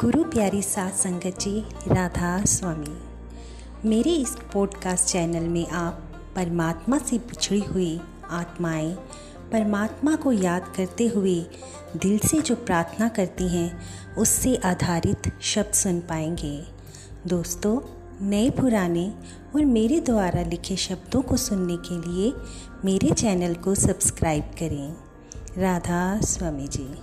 गुरु प्यारी सात संगत जी, राधा स्वामी। मेरे इस पॉडकास्ट चैनल में आप परमात्मा से पिछड़ी हुई आत्माएँ, परमात्मा को याद करते हुए दिल से जो प्रार्थना करती हैं, उससे आधारित शब्द सुन पाएँगे। दोस्तों, नए पुराने और मेरे द्वारा लिखे शब्दों को सुनने के लिए मेरे चैनल को सब्सक्राइब करें। राधा स्वामी जी।